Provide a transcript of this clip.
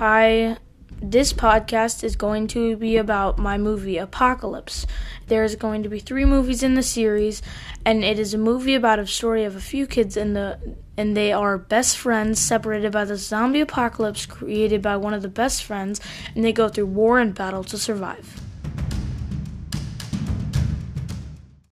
Hi, this podcast is going to be about my movie Apocalypse. There's going to be three movies in the series, and it is a movie about a story of a few kids in the and they are best friends separated by the zombie apocalypse created by one of the best friends, and they go through war and battle to survive.